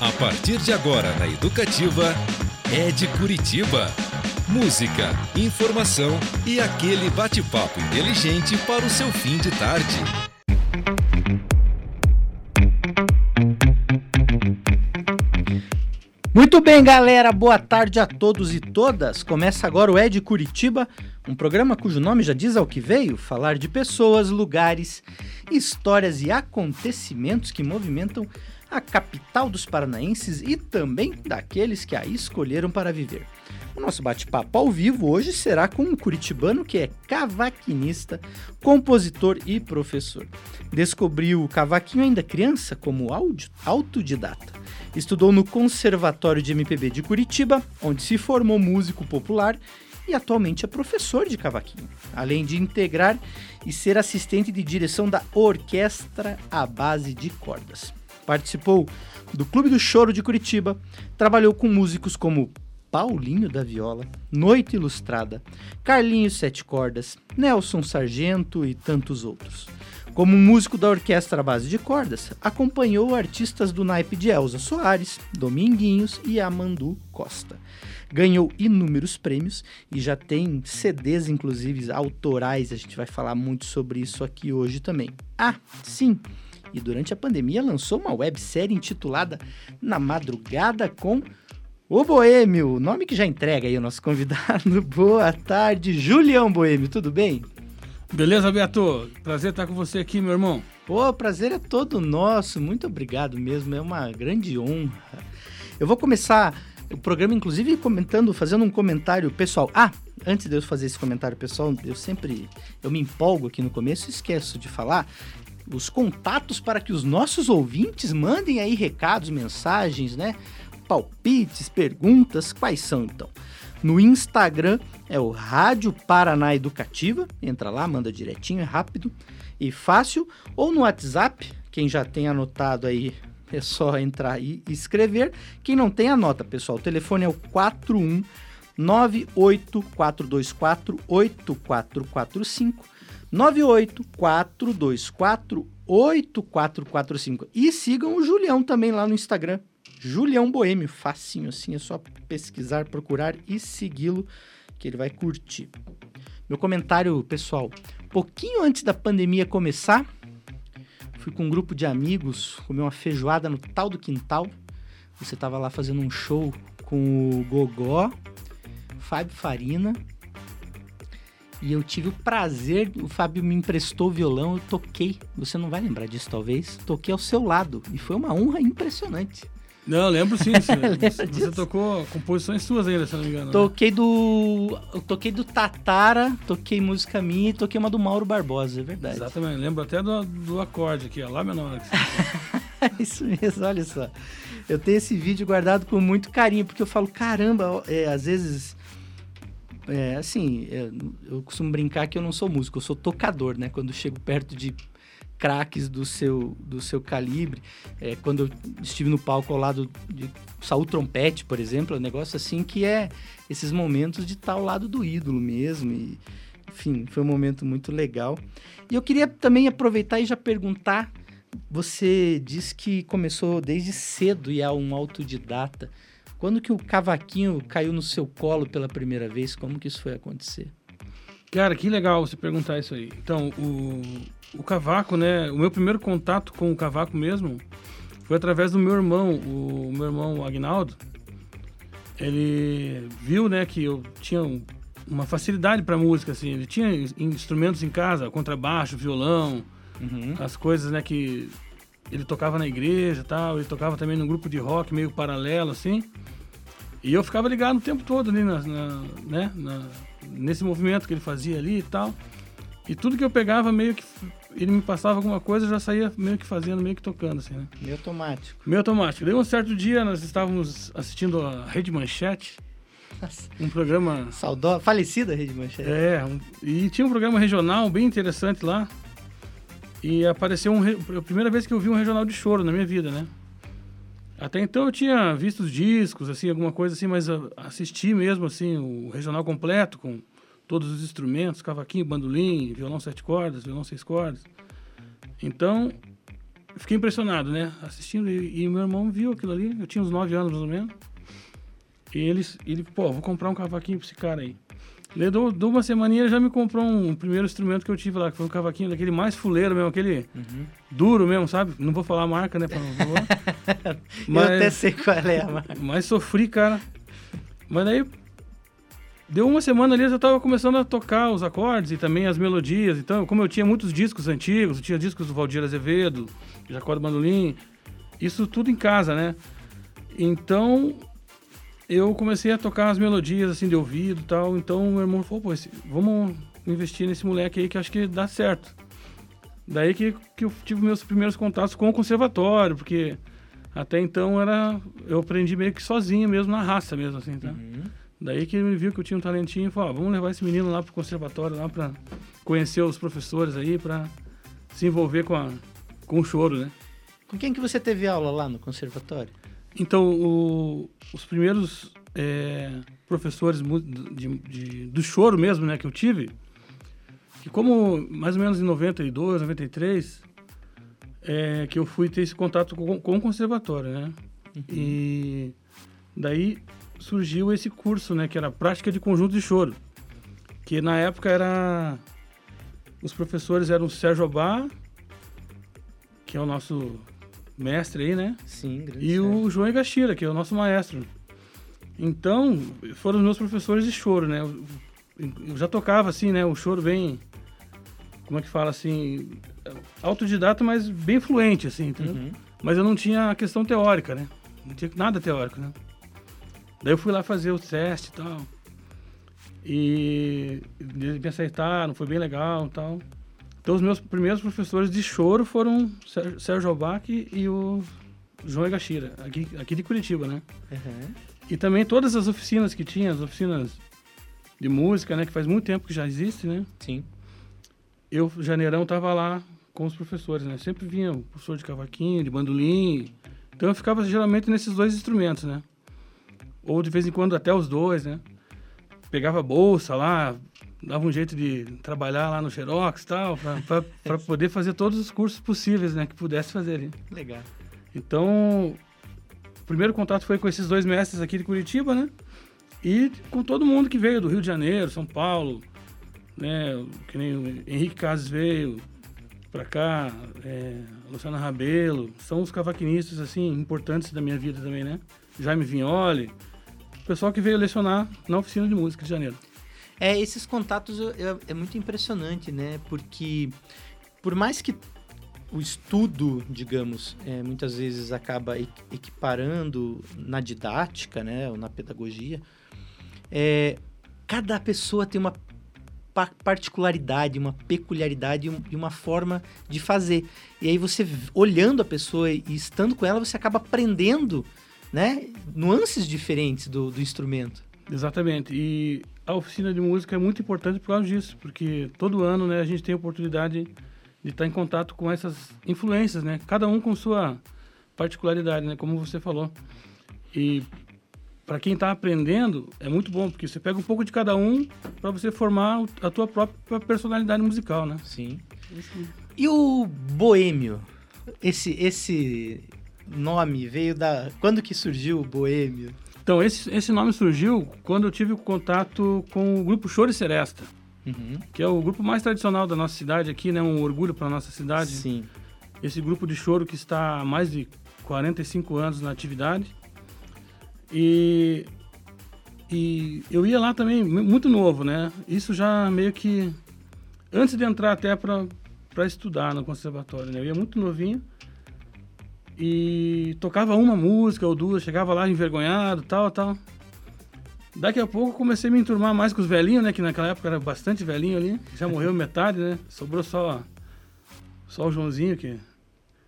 A partir de agora na Educativa, é de Curitiba. Música, informação e aquele bate-papo inteligente para o seu fim de tarde. Muito bem, galera. Boa tarde a todos e todas. Começa agora o Ed Curitiba, um programa cujo nome já diz ao que veio: falar de pessoas, lugares, histórias e acontecimentos que movimentam a capital dos paranaenses e também daqueles que a escolheram para viver. O nosso bate-papo ao vivo hoje será com um curitibano que é cavaquinista, compositor e professor. Descobriu o cavaquinho ainda criança como autodidata Estudou no Conservatório de MPB de Curitiba, onde se formou músico popular e atualmente é professor de cavaquinho, além de integrar e ser assistente de direção da Orquestra à Base de Cordas. Participou do Clube do Choro de Curitiba, trabalhou com músicos como Paulinho da Viola, Noite Ilustrada, Carlinhos Sete Cordas, Nelson Sargento e tantos outros. Como músico da orquestra base de cordas, acompanhou artistas do naipe de Elza Soares, Dominguinhos e Amandu Costa. Ganhou inúmeros prêmios e já tem CDs, inclusive autorais, a gente vai falar muito sobre isso aqui hoje também. Ah, sim! E durante a pandemia lançou uma websérie intitulada Na Madrugada com o Boêmio, nome que já entrega aí o nosso convidado. Boa tarde, Julião Boêmio, tudo bem? Beleza, Beto? Prazer estar com você aqui, meu irmão. Pô, prazer é todo nosso. Muito obrigado mesmo. É uma grande honra. Eu vou começar o programa, inclusive, comentando, fazendo um comentário pessoal. Ah, antes de eu fazer esse comentário pessoal, eu sempre eu me empolgo aqui no começo e esqueço de falar os contatos para que os nossos ouvintes mandem aí recados, mensagens, né? Palpites, perguntas, quais são então? No Instagram é o Rádio Paraná Educativa. Entra lá, manda direitinho, é rápido e fácil. Ou no WhatsApp, quem já tem anotado aí é só entrar e escrever. Quem não tem, anota, pessoal. O telefone é o 41 98424 8445 98424 8445 e sigam o Julião também lá no Instagram Julião Boêmio, facinho assim, é só pesquisar, procurar e segui-lo que ele vai curtir. Meu comentário pessoal, pouquinho antes da pandemia começar, fui com um grupo de amigos comer uma feijoada no tal do quintal. Você estava lá fazendo um show com o Gogó, Fábio Farina, e eu tive o prazer, o Fábio me emprestou o violão, eu toquei. Você não vai lembrar disso, talvez. Toquei ao seu lado e foi uma honra impressionante. Não, lembro sim. Você, você tocou composições suas ainda, se não me engano. Né? Toquei né? do. Eu toquei do Tatara, toquei música minha e toquei uma do Mauro Barbosa, é verdade. Exatamente, lembro até do, do acorde aqui, ó. Lá menor. Isso mesmo, olha só. Eu tenho esse vídeo guardado com muito carinho, porque eu falo, caramba, é, às vezes. É, assim, é, eu costumo brincar que eu não sou músico, eu sou tocador, né? Quando chego perto de craques do seu, do seu calibre. É, quando eu estive no palco ao lado de Saul Trompete, por exemplo, é um negócio assim que é esses momentos de estar ao lado do ídolo mesmo. E, enfim, foi um momento muito legal. E eu queria também aproveitar e já perguntar. Você disse que começou desde cedo e é um autodidata. Quando que o cavaquinho caiu no seu colo pela primeira vez? Como que isso foi acontecer? Cara, que legal você perguntar isso aí. Então, o, o cavaco, né? O meu primeiro contato com o cavaco mesmo foi através do meu irmão, o meu irmão Agnaldo. Ele viu, né, que eu tinha uma facilidade para música, assim. Ele tinha instrumentos em casa, contrabaixo, violão, uhum. as coisas, né, que ele tocava na igreja, tal. Ele tocava também num grupo de rock meio paralelo, assim. E eu ficava ligado o tempo todo ali, na, na né, na, nesse movimento que ele fazia ali e tal. E tudo que eu pegava meio que ele me passava alguma coisa, eu já saía meio que fazendo, meio que tocando, assim, né? Meio automático. Meio automático. Daí um certo dia nós estávamos assistindo a Rede Manchete, Nossa. um programa... Saudosa, falecida Rede Manchete. É, um, e tinha um programa regional bem interessante lá, e apareceu um... A primeira vez que eu vi um regional de choro na minha vida, né? Até então eu tinha visto os discos, assim, alguma coisa assim, mas assisti mesmo, assim, o regional completo, com todos os instrumentos, cavaquinho, bandolim, violão sete cordas, violão seis cordas. Então, fiquei impressionado, né? Assistindo, e, e meu irmão viu aquilo ali, eu tinha uns 9 anos mais ou menos. E ele, ele pô, vou comprar um cavaquinho pra esse cara aí. Ele deu, deu uma semana ele já me comprou um, um, primeiro instrumento que eu tive lá, que foi um cavaquinho daquele mais fuleiro mesmo, aquele uhum. duro mesmo, sabe? Não vou falar a marca, né? Pra, mas, eu até sei qual é a marca. Mas sofri, cara. Mas daí Deu uma semana ali, eu já estava começando a tocar os acordes e também as melodias. Então, como eu tinha muitos discos antigos, eu tinha discos do Valdir Azevedo, Jacó do Mandolim, isso tudo em casa, né? Então, eu comecei a tocar as melodias, assim, de ouvido e tal. Então, meu irmão falou, pô, esse, vamos investir nesse moleque aí que acho que dá certo. Daí que, que eu tive meus primeiros contatos com o conservatório, porque até então era eu aprendi meio que sozinho mesmo, na raça mesmo, assim, tá? Uhum. Daí que ele viu que eu tinha um talentinho e falou, ah, vamos levar esse menino lá pro conservatório, lá para conhecer os professores aí, para se envolver com, a, com o choro, né? Com quem que você teve aula lá no conservatório? Então, o, os primeiros é, professores de, de, do choro mesmo, né, que eu tive, que como mais ou menos em 92, 93, é, que eu fui ter esse contato com, com o conservatório, né? Uhum. E daí surgiu esse curso, né, que era prática de conjunto de choro, que na época era os professores eram o Sérgio Abá, que é o nosso mestre aí, né? Sim, grande E o João Igashira, que é o nosso maestro. Então, foram os meus professores de choro, né? Eu já tocava assim, né, o choro bem como é que fala assim, autodidata, mas bem fluente assim, entendeu? Uhum. Mas eu não tinha a questão teórica, né? Não tinha nada teórico, né? Daí eu fui lá fazer o teste e tal. E eles me aceitaram, foi bem legal e tal. Então os meus primeiros professores de choro foram Sérgio Albac e o João Egashira, aqui, aqui de Curitiba, né? Uhum. E também todas as oficinas que tinha, as oficinas de música, né? Que faz muito tempo que já existe, né? Sim. Eu, janeirão, tava lá com os professores, né? Sempre vinha o professor de cavaquinho, de bandolim. Então eu ficava geralmente nesses dois instrumentos, né? Ou de vez em quando até os dois, né? Pegava bolsa lá, dava um jeito de trabalhar lá no Xerox e tal, para poder fazer todos os cursos possíveis, né? Que pudesse fazer. Legal. Então, o primeiro contato foi com esses dois mestres aqui de Curitiba, né? E com todo mundo que veio do Rio de Janeiro, São Paulo, né? Que nem o Henrique Casas veio para cá, é, Luciana Rabelo, são os cavaquinistas, assim, importantes da minha vida também, né? Jaime Vignoli, o pessoal que veio lecionar na oficina de música de janeiro. É, esses contatos é, é muito impressionante, né? Porque por mais que o estudo, digamos, é, muitas vezes acaba equiparando na didática, né, ou na pedagogia, é, cada pessoa tem uma particularidade, uma peculiaridade e uma forma de fazer. E aí você, olhando a pessoa e estando com ela, você acaba aprendendo né, nuances diferentes do, do instrumento. Exatamente. E a oficina de música é muito importante por causa disso, porque todo ano né, a gente tem a oportunidade de estar em contato com essas influências, né? Cada um com sua particularidade, né? Como você falou. E para quem está aprendendo é muito bom porque você pega um pouco de cada um para você formar a tua própria personalidade musical, né? Sim. E o boêmio, esse esse nome veio da. Quando que surgiu o Boêmio? Então, esse, esse nome surgiu quando eu tive contato com o grupo Choro e Seresta, uhum. que é o grupo mais tradicional da nossa cidade aqui, né? Um orgulho para nossa cidade. Sim. Esse grupo de choro que está há mais de 45 anos na atividade. E, e eu ia lá também, muito novo, né? Isso já meio que antes de entrar até para estudar no conservatório, né? Eu ia muito novinho e tocava uma música ou duas, chegava lá envergonhado, tal, tal. Daqui a pouco comecei a me enturmar mais com os velhinhos, né? Que naquela época era bastante velhinho ali. Já morreu metade, né? Sobrou só, só o Joãozinho, que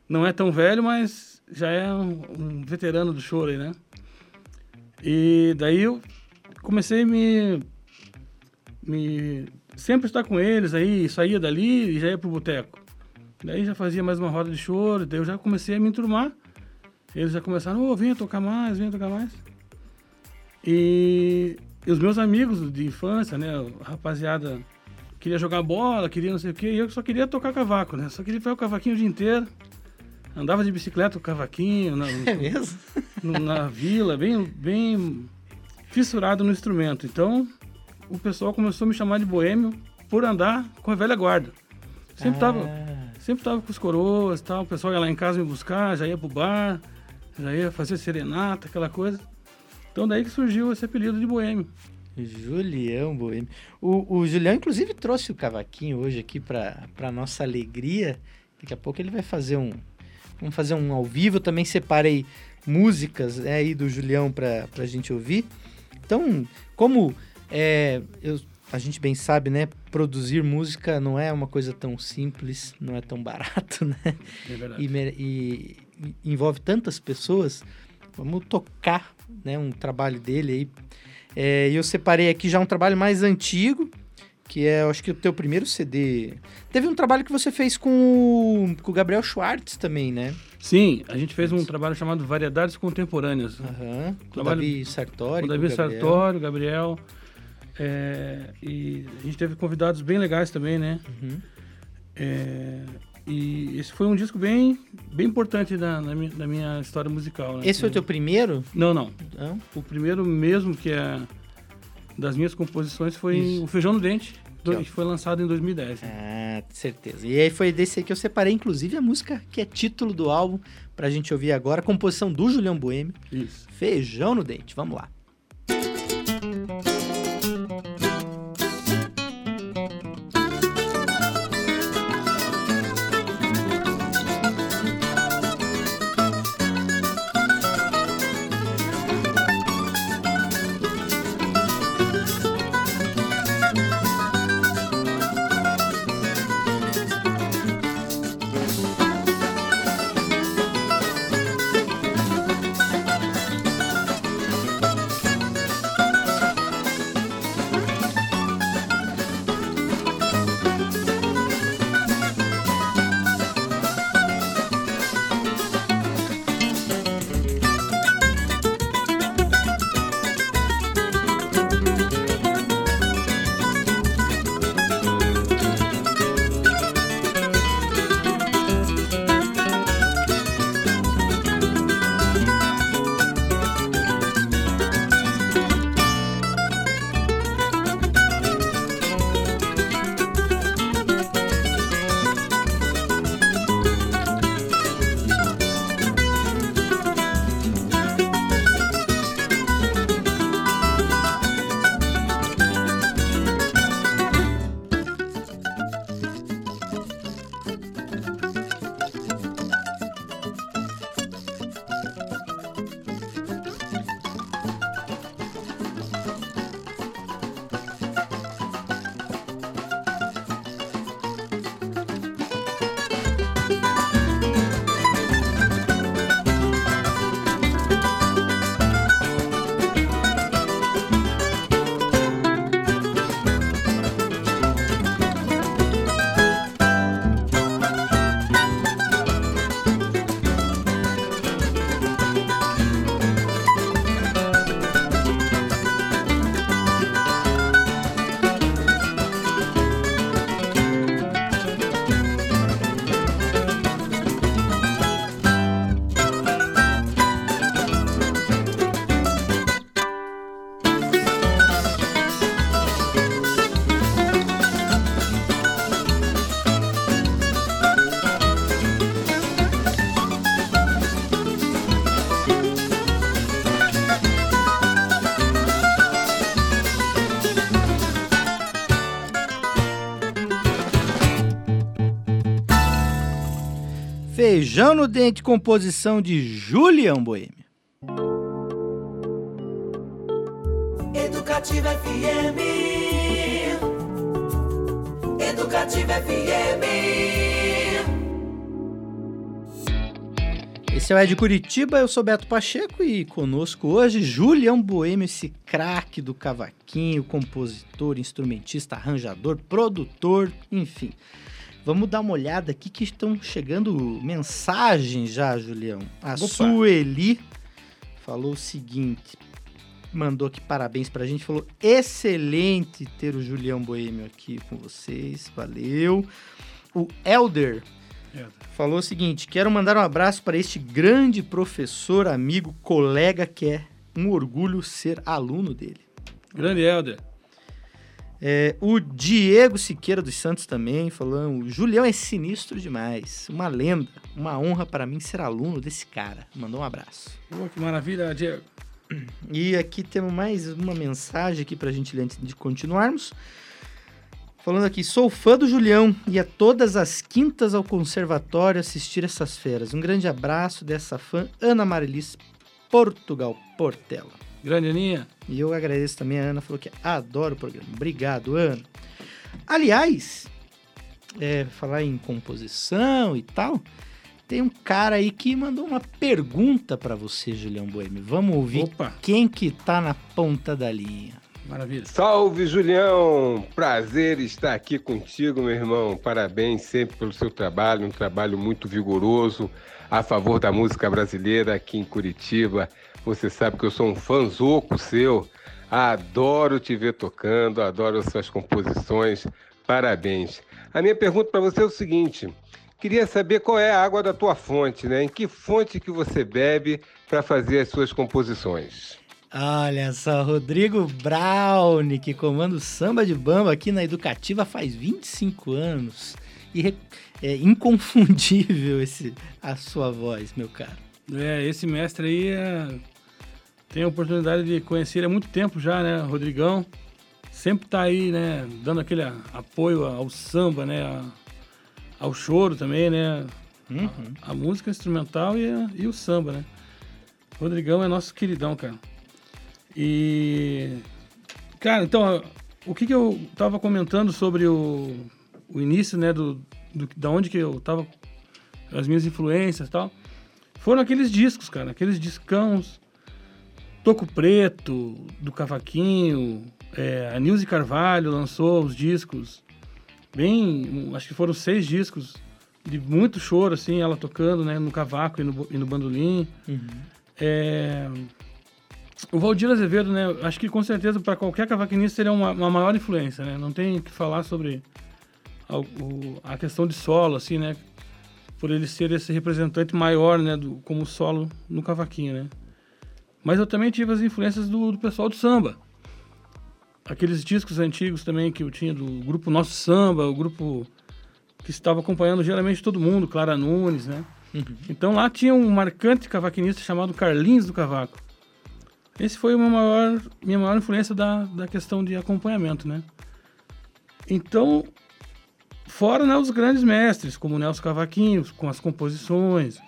não é tão velho, mas já é um, um veterano do choro aí, né? E daí eu comecei a me, me sempre estar com eles aí, saía dali e já ia pro boteco. Daí já fazia mais uma roda de choro, daí eu já comecei a me enturmar. Eles já começaram, ô, oh, venha tocar mais, venha tocar mais. E, e os meus amigos de infância, né, a rapaziada queria jogar bola, queria não sei o quê, e eu só queria tocar cavaco, né? Só queria fazer o cavaquinho o dia inteiro. Andava de bicicleta com cavaquinho. Na, É mesmo? no- na vila, bem, bem fissurado no instrumento. Então, o pessoal começou a me chamar de boêmio por andar com a velha guarda. Sempre tava, Ah, sempre tava com os coroas, tal. O pessoal ia lá em casa me buscar, já ia pro bar, já ia fazer serenata, aquela coisa. Então daí que surgiu esse apelido de boêmio. Julião Boêmio. O, o Julião, inclusive, trouxe o cavaquinho hoje aqui para nossa alegria. Daqui a pouco ele vai fazer um. Vamos fazer um ao vivo. Eu também separei músicas né, aí do Julião para a gente ouvir. Então, como é, eu- a gente bem sabe, né? Produzir música não é uma coisa tão simples, não é tão barato, né? É verdade. e, e- e envolve tantas pessoas, vamos tocar né, um trabalho dele aí. É, E eu separei aqui já um trabalho mais antigo, que é, eu acho que o teu primeiro CD. Teve um trabalho que você fez com, o- com o Gabriel Schwartz também, né? Sim, a gente fez um trabalho chamado Variedades Contemporâneas. Aham. Com o Trabalho- Davi Sartori. com o Davi o Gabriel. Sartório, Gabriel. É, e a gente teve convidados bem legais também, né? Uhum. É, e esse foi um disco bem, bem importante na, na minha, na minha história musical. Né? Esse foi o teu primeiro? Não, não. O primeiro mesmo que é das minhas composições foi Isso. o Feijão no Dente, Que foi lançado em 2010. né? Ah, certeza. E aí foi desse aí que eu separei, inclusive, a música que é título do álbum, pra gente ouvir agora, composição do Julião Boêmio. Isso. Feijão no dente, vamos lá. Feijão no dente, composição de Julião Boêmio. Educativa FM. Educativa FM. Esse é o Ed Curitiba, eu sou Beto Pacheco e conosco hoje Julião Boêmio, esse craque do cavaquinho, compositor, instrumentista, arranjador, produtor, enfim. Vamos dar uma olhada aqui que estão chegando mensagens já, Julião. A Opa. Sueli falou o seguinte, mandou aqui parabéns pra gente, falou excelente ter o Julião Boêmio aqui com vocês, valeu. O Elder. Falou o seguinte: quero mandar um abraço para este grande professor, amigo, colega que é um orgulho ser aluno dele. Grande Helder. É, o Diego Siqueira dos Santos também falando: o Julião é sinistro demais, uma lenda, uma honra para mim ser aluno desse cara. Mandou um abraço. Pô, que maravilha, Diego. E aqui temos mais uma mensagem aqui pra gente ler antes de continuarmos. Falando aqui, sou fã do Julião e ia todas as quintas ao conservatório assistir essas feras. Um grande abraço dessa fã, Ana Marilis Portugal Portela. Grande Aninha. E eu agradeço também a Ana, falou que adora o programa. Obrigado, Ana. Aliás, é, falar em composição e tal, tem um cara aí que mandou uma pergunta pra você, Julião Boêmio. Vamos ouvir Opa, quem que tá na ponta da linha. maravilha. Salve, Julião! Prazer estar aqui contigo, meu irmão. Parabéns sempre pelo seu trabalho, um trabalho muito vigoroso a favor da música brasileira aqui em Curitiba. Você sabe que eu sou um fãzoco seu. Adoro te ver tocando, adoro as suas composições. Parabéns. A minha pergunta para você é o seguinte: queria saber qual é a água da tua fonte, né? Em que fonte que você bebe para fazer as suas composições? Olha só, Rodrigo Brown, que comanda o samba de bamba aqui na Educativa faz 25 anos. E é inconfundível esse, a sua voz, meu caro. É, esse mestre aí é... tem a oportunidade de conhecer ele há muito tempo já, né? Rodrigão. Sempre tá aí, né? Dando aquele a- apoio ao samba, né? a- ao choro também, né? Uhum. A música instrumental e, a- e o samba, né? Rodrigão é nosso queridão, cara. E. Cara, então, o que, que eu tava comentando sobre o, o início, né? Do, do, da onde que eu tava. As minhas influências e tal. Foram aqueles discos, cara. Aqueles discãos. Toco Preto, do Cavaquinho. É, a Nilce Carvalho lançou os discos. Bem. Acho que foram seis discos de muito choro, assim, ela tocando, né, no cavaco e no, e no bandolim. É, O Valdir Azevedo, né, acho que com certeza para qualquer cavaquinista seria uma, uma maior influência, né, não tem que falar sobre a, o- a questão de solo, assim, né, por ele ser esse representante maior, né, do, como solo no cavaquinho, né. Mas eu também tive as influências do, do pessoal do samba. Aqueles discos antigos também que eu tinha do grupo Nosso Samba, o grupo que estava acompanhando geralmente todo mundo, Clara Nunes, né? Então lá tinha um marcante cavaquinista chamado Carlinhos do Cavaco. Esse foi uma maior, minha maior influência da, da questão de acompanhamento, né? Então, fora né, os grandes mestres, como Nelson Cavaquinhos, com as composições,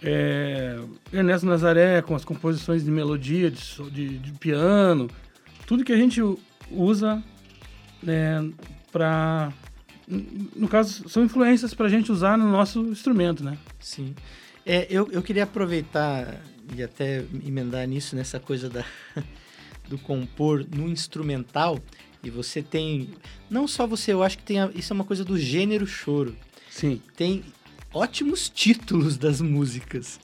é, Ernesto Nazaré, com as composições de melodia, de, de, de piano, tudo que a gente usa né, para no caso, são influências para a gente usar no nosso instrumento, né? Sim. É, eu, eu queria aproveitar e até emendar nisso, nessa coisa da, do compor no instrumental. E você tem. Não só você, eu acho que tem a- isso é uma coisa do gênero choro. Sim. Tem ótimos títulos das músicas.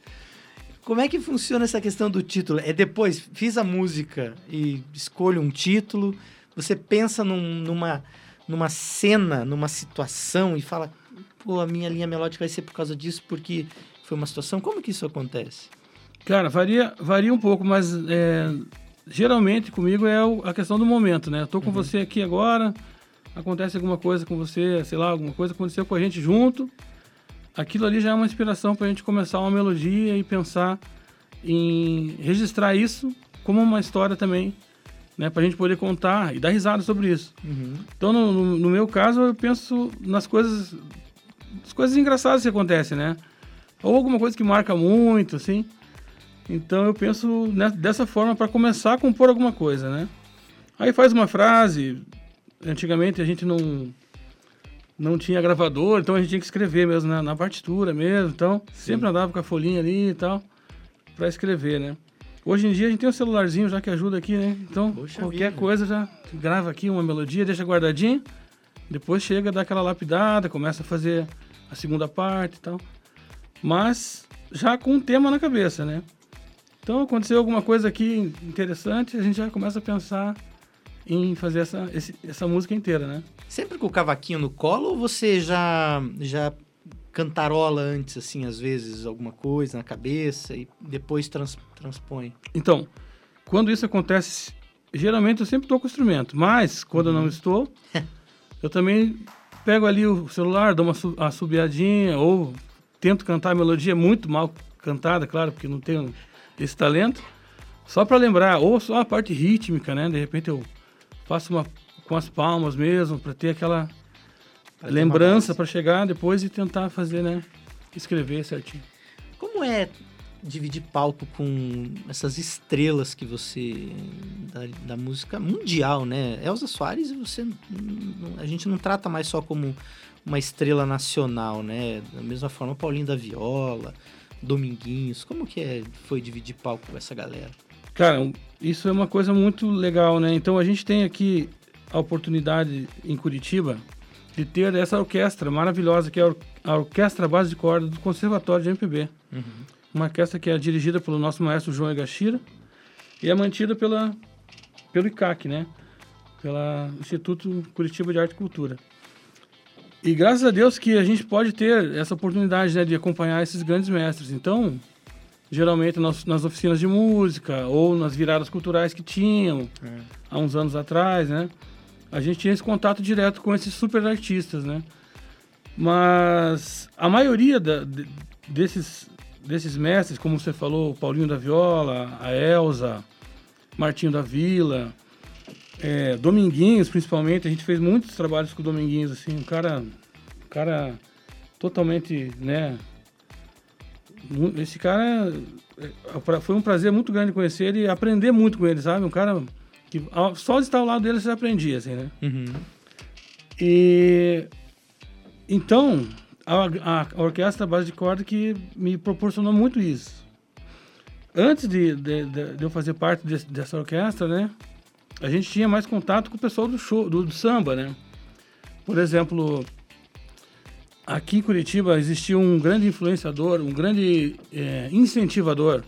Como é que funciona essa questão do título? É depois, fiz a música e escolho um título, você pensa num- numa, numa cena, numa situação e fala, pô, a minha linha melódica vai ser por causa disso, porque foi uma situação. Como que isso acontece? Cara, varia, varia um pouco, mas é, geralmente comigo é a questão do momento, né? Eu tô com você aqui agora, acontece alguma coisa com você, sei lá, alguma coisa aconteceu com a gente junto. Aquilo ali já é uma inspiração para a gente começar uma melodia e pensar em registrar isso como uma história também, né? Para a gente poder contar e dar risada sobre isso. Então, no, no- no meu caso, eu penso nas coisas, as coisas engraçadas que acontecem, né? Ou alguma coisa que marca muito, assim. Então eu penso dessa forma para começar a compor alguma coisa, né? Aí faz uma frase. Antigamente a gente não não tinha gravador, então a gente tinha que escrever mesmo na, na partitura mesmo. Então sempre andava com a folhinha ali e tal para escrever, né? Hoje em dia a gente tem um celularzinho já que ajuda aqui, né? Então Poxa qualquer vida. coisa já grava aqui uma melodia, deixa guardadinho. Depois chega, dá aquela lapidada, começa a fazer a segunda parte e tal. Mas já com um tema na cabeça, né? Então aconteceu alguma coisa aqui interessante, a gente já começa a pensar em fazer essa, esse- essa música inteira, né? Sempre com o cavaquinho no colo ou você já, já cantarola antes, assim, às vezes, alguma coisa na cabeça e depois trans, transpõe? Então, quando isso acontece, geralmente eu sempre estou com o instrumento, mas quando eu não estou, eu também pego ali o celular, dou uma su a subiadinha ou tento cantar a melodia muito mal cantada, claro, porque não tenho esse talento, só para lembrar, ou só a parte rítmica, né? De repente eu faço uma com as palmas mesmo, para ter aquela Pra lembrança para chegar depois e tentar fazer, né? Escrever certinho. Como é dividir palco com essas estrelas que você. da, da música mundial, né? Elza Soares, você. A gente não trata mais só como uma estrela nacional, né? Da mesma forma, Paulinho da Viola, Dominguinhos. Como que é, foi dividir palco com essa galera? Cara, isso é uma coisa muito legal, né? Então a gente tem aqui a oportunidade em Curitiba de ter essa orquestra maravilhosa que é a Or- a Orquestra Base de Corda do Conservatório de MPB. Uma orquestra que é dirigida pelo nosso maestro João Egashira e é mantida pela, pelo ICAC, né? Pelo Instituto Curitiba de Arte e Cultura. E graças a Deus que a gente pode ter essa oportunidade né, de acompanhar esses grandes mestres. Então, geralmente nas, nas oficinas de música ou nas viradas culturais que tinham há uns anos atrás, né? A gente tinha esse contato direto com esses super artistas, né? Mas a maioria da- de- desses, desses mestres, como você falou, o Paulinho da Viola, a Elza, Martinho da Vila, é, Dominguinhos principalmente, a gente fez muitos trabalhos com o Dominguinhos, assim, um cara, um cara totalmente, né? Esse cara é, pra- foi um prazer muito grande conhecer ele e aprender muito com ele, sabe? Um cara que só de estar ao lado dele você aprendia, assim, né? E então a, a- orquestra base de corda que me proporcionou muito isso. Antes de, de- de- de eu fazer parte desse- dessa orquestra, né? A gente tinha mais contato com o pessoal do show, do, do samba, né? Por exemplo, aqui em Curitiba existia um grande influenciador, um grande eh, incentivador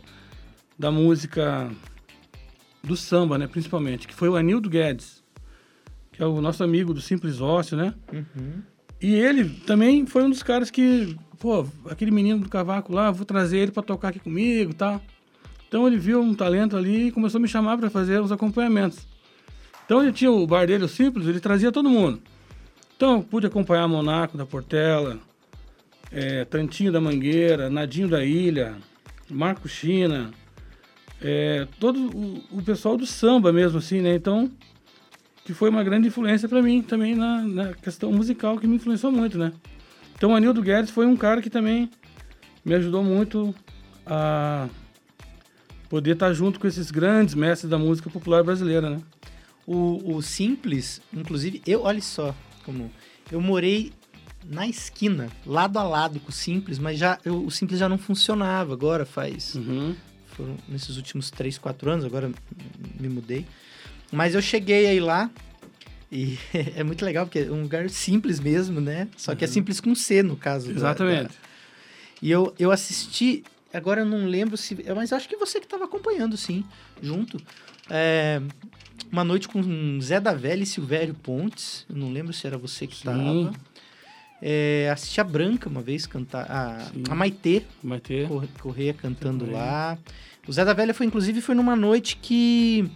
da música do samba, né? Principalmente, que foi o Anildo Guedes, que é o nosso amigo do Simples Ócio, né? E ele também foi um dos caras que, pô, aquele menino do cavaco lá, vou trazer ele para tocar aqui comigo e tal. Então ele viu um talento ali e começou a me chamar para fazer os acompanhamentos. Então ele tinha o bar dele, o Simples, ele trazia todo mundo. Então pude acompanhar Monaco da Portela, é, Tantinho da Mangueira, Nadinho da Ilha, Marco China, é, todo o, o pessoal do samba mesmo, assim, né? Então, que foi uma grande influência para mim também na, na questão musical, que me influenciou muito, né? Então, Anildo Guedes foi um cara que também me ajudou muito a poder estar junto com esses grandes mestres da música popular brasileira, né? O, o Simples, inclusive, eu, olha só como. Eu morei na esquina, lado a lado com o Simples, mas já eu- o Simples já não funcionava agora, faz. Uhum. Foram nesses últimos 3, 4 anos, agora me mudei. Mas eu cheguei aí lá e é muito legal, porque é um lugar simples mesmo, né? Só que é simples com C, no caso. da- Exatamente. da- E eu, eu assisti, agora eu não lembro se. Mas acho que você que estava acompanhando, sim, junto. É, uma noite com Zé da Velha e Silvério Pontes. Eu não lembro se era você que estava. É, assisti a Branca uma vez cantar. A, Sim. a Maitê. Cor- Correia cantando lá. O Zé da Velha foi, inclusive, foi numa noite que.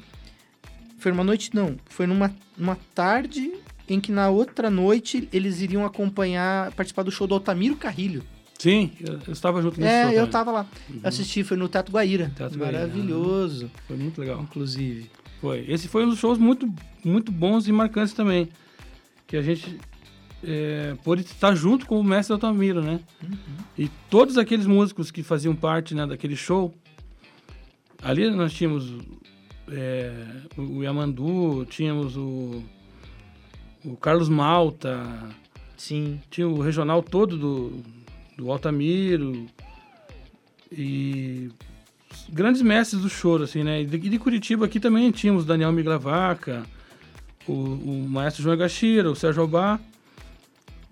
Foi numa noite, não. Foi numa, numa tarde em que na outra noite eles iriam acompanhar, participar do show do Altamiro Carrilho. Sim, eu, estava junto nesse é, show eu também. tava lá. Uhum. Assisti, foi no Teatro Guaíra. Teatro Guaíra, Maravilhoso, Foi muito legal. inclusive. Foi. Esse foi um dos shows muito, muito bons e marcantes também. Que a gente é, pôde estar junto com o mestre Altamiro, né? E todos aqueles músicos que faziam parte né, daquele show, ali nós tínhamos é, o Yamandu, tínhamos o, o Carlos Malta, Sim. tinha o regional todo do, do Altamiro e grandes mestres do choro, assim, né? E de, Curitiba aqui também tínhamos Daniel Miglavaca, o, o maestro João Gachira, o Sérgio Albá,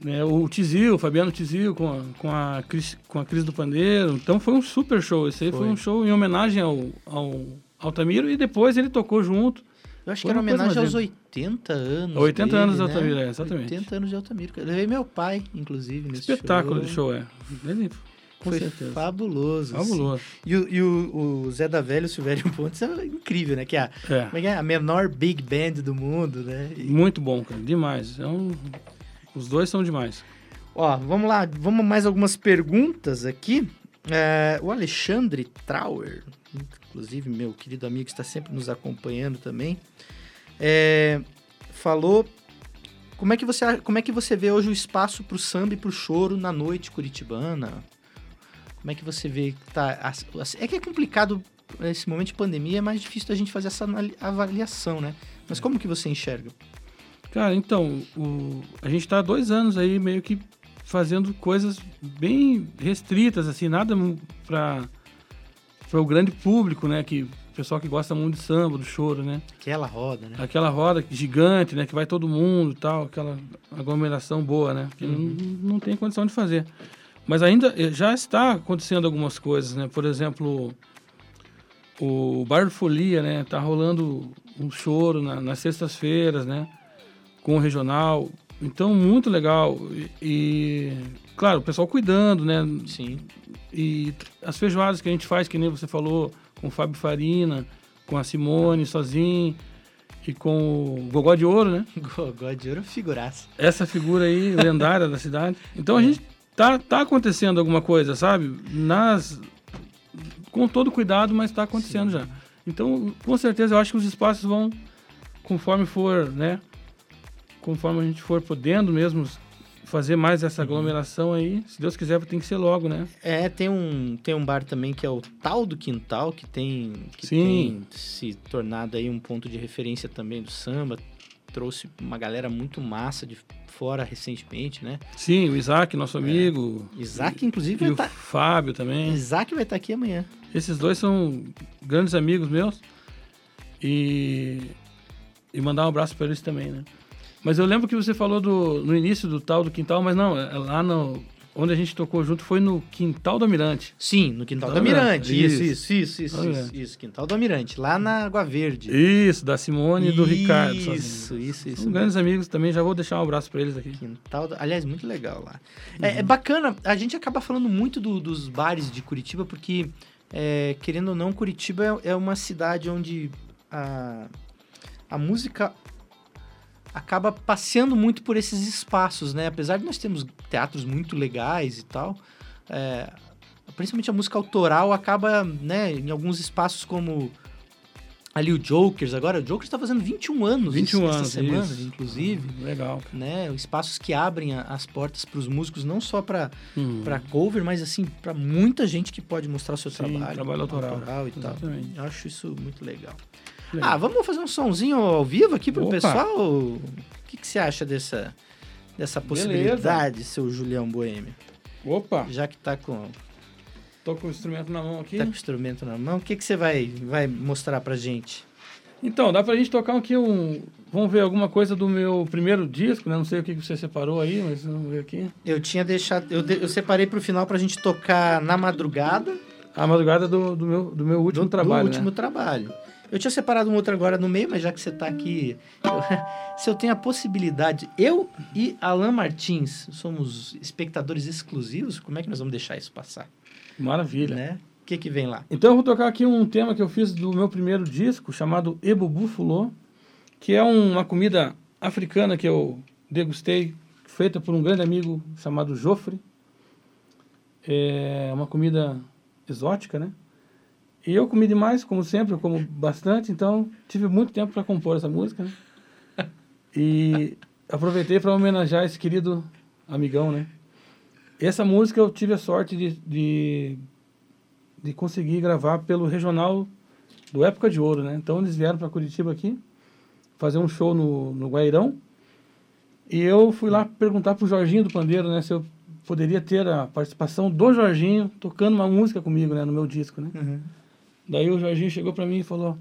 né? o Tizil, o Fabiano Tizil com a, com, a Cris, com a Cris do Pandeiro. Então foi um super show. Esse aí foi, Foi. um show em homenagem ao, ao Altamiro e depois ele tocou junto Eu acho Foi que era homenagem aos mais 80 anos. 80 dele, anos de né? Altamira, é, exatamente. 80 anos de Altamira. Eu levei meu pai, inclusive, nesse Espetáculo show. de show, é. Com Foi certeza. fabuloso. assim. Fabuloso. E, o, e o, o Zé da Velha, o Silvério Pontes, é incrível, né? Que é a, É. é é? a menor big band do mundo, né? E- Muito bom, cara. Demais. É um... Os dois são demais. Ó, vamos lá, vamos mais algumas perguntas aqui. É, o Alexandre Trauer, inclusive meu querido amigo que está sempre nos acompanhando também, é, falou como é que você como é que você vê hoje o espaço para o samba e para o choro na noite curitibana? Como é que você vê que tá é que é complicado nesse momento de pandemia, é mais difícil da gente fazer essa avaliação, né? Mas como que você enxerga? Cara, então, o... a gente tá há dois anos aí meio que fazendo coisas bem restritas, assim, nada para para o grande público, né? Que o pessoal que gosta muito de samba, do choro, né? Aquela roda, né? Aquela roda gigante, né? Que vai todo mundo e tal, aquela aglomeração boa, né? Que não, não tem condição de fazer. Mas ainda eh, já está acontecendo algumas coisas, né? Por exemplo, o Bar Folia, né? Tá rolando um choro na- nas sextas-feiras, né? Com o regional. Então, muito legal. E, e, claro, o pessoal cuidando, né? Sim. E as feijoadas que a gente faz, que nem você falou, com o Fábio Farina, com a Simone sozinho e com o Gogó de Ouro, né? Gogó de ouro é figuraça. Essa figura aí lendária da cidade. Então a gente tá, tá acontecendo alguma coisa, sabe? Nas com todo cuidado, mas está acontecendo já. Então, com certeza eu acho que os espaços vão conforme for, né? Conforme a gente for podendo mesmo fazer mais essa aglomeração aí, se Deus quiser, tem que ser logo, né? É, tem um, tem um bar também que é o Tal do Quintal, que tem, que Sim. tem se tornado aí um ponto de referência também do samba. Trouxe uma galera muito massa de fora recentemente, né? Sim, o Isaac, nosso amigo. Isaac, inclusive, E vai o estar. Fábio também. Isaac vai estar aqui amanhã. Esses dois são grandes amigos meus. E, e mandar um abraço para eles também, né? Mas eu lembro que você falou do, no início do tal do quintal, mas não, é lá no, onde a gente tocou junto foi no Quintal do Almirante. Sim, no Quintal do Quintal do Almirante. Isso, isso, isso, isso, isso, isso. Quintal do Almirante, lá na Água Verde. Isso, da Simone e do Ricardo. Isso, isso, isso. São grandes amigos também, já vou deixar um abraço para eles aqui. Quintal, do- aliás, muito legal lá. Uhum. É, é bacana, a gente acaba falando muito do- dos bares de Curitiba, porque, é, querendo ou não, Curitiba é, é uma cidade onde a, a música acaba passeando muito por esses espaços, né? Apesar de nós termos teatros muito legais e tal, é, principalmente a música autoral acaba, né, em alguns espaços como ali o Jokers, agora o Jokers está fazendo 21 anos 21 essa anos, semana, isso. inclusive Legal. né, espaços que abrem a- as portas para os músicos, não só para Hum. cover, mas assim para muita gente que pode mostrar o seu Sim, trabalho, trabalho autoral. e tal. Exatamente. Eu acho isso muito legal. Legal. Ah, vamos fazer um sonzinho ao vivo aqui pro Opa. pessoal? O que, que você acha dessa dessa possibilidade, seu Julião Boêmio? Opa, Já que tá com, tô com o instrumento na mão aqui. tá com o instrumento na mão, o que, que você vai, vai mostrar pra gente? Então, dá pra gente tocar aqui um. Vamos ver alguma coisa do meu primeiro disco, né? Não sei o que que você separou aí, mas vamos ver aqui. Eu tinha deixado, eu, de- eu separei pro final pra gente tocar na madrugada A madrugada do, do, meu, do meu último do, trabalho. do último né? trabalho. Eu tinha separado um outro agora no meio, mas já que você tá aqui, eu- se eu tenho a possibilidade, eu e Alan Martins somos espectadores exclusivos, como é que nós vamos deixar isso passar? Maravilha. Né? O que que vem lá? Então eu vou tocar aqui um tema que eu fiz do meu primeiro disco, chamado Ebubu Fulô, que é uma comida africana que eu degustei, feita por um grande amigo chamado Jofre. É uma comida exótica, né? E eu comi demais, como sempre, eu como bastante, então tive muito tempo para compor essa música, né? E aproveitei para homenagear esse querido amigão, né? Essa música eu tive a sorte de, de, de conseguir gravar pelo regional do Época de Ouro, né? Então eles vieram para Curitiba aqui fazer um show no, no Guairão e eu fui lá perguntar pro Jorginho do Pandeiro, né? Se eu poderia ter a participação do Jorginho tocando uma música comigo, né? No meu disco, né? Daí o Jorginho chegou para mim e falou: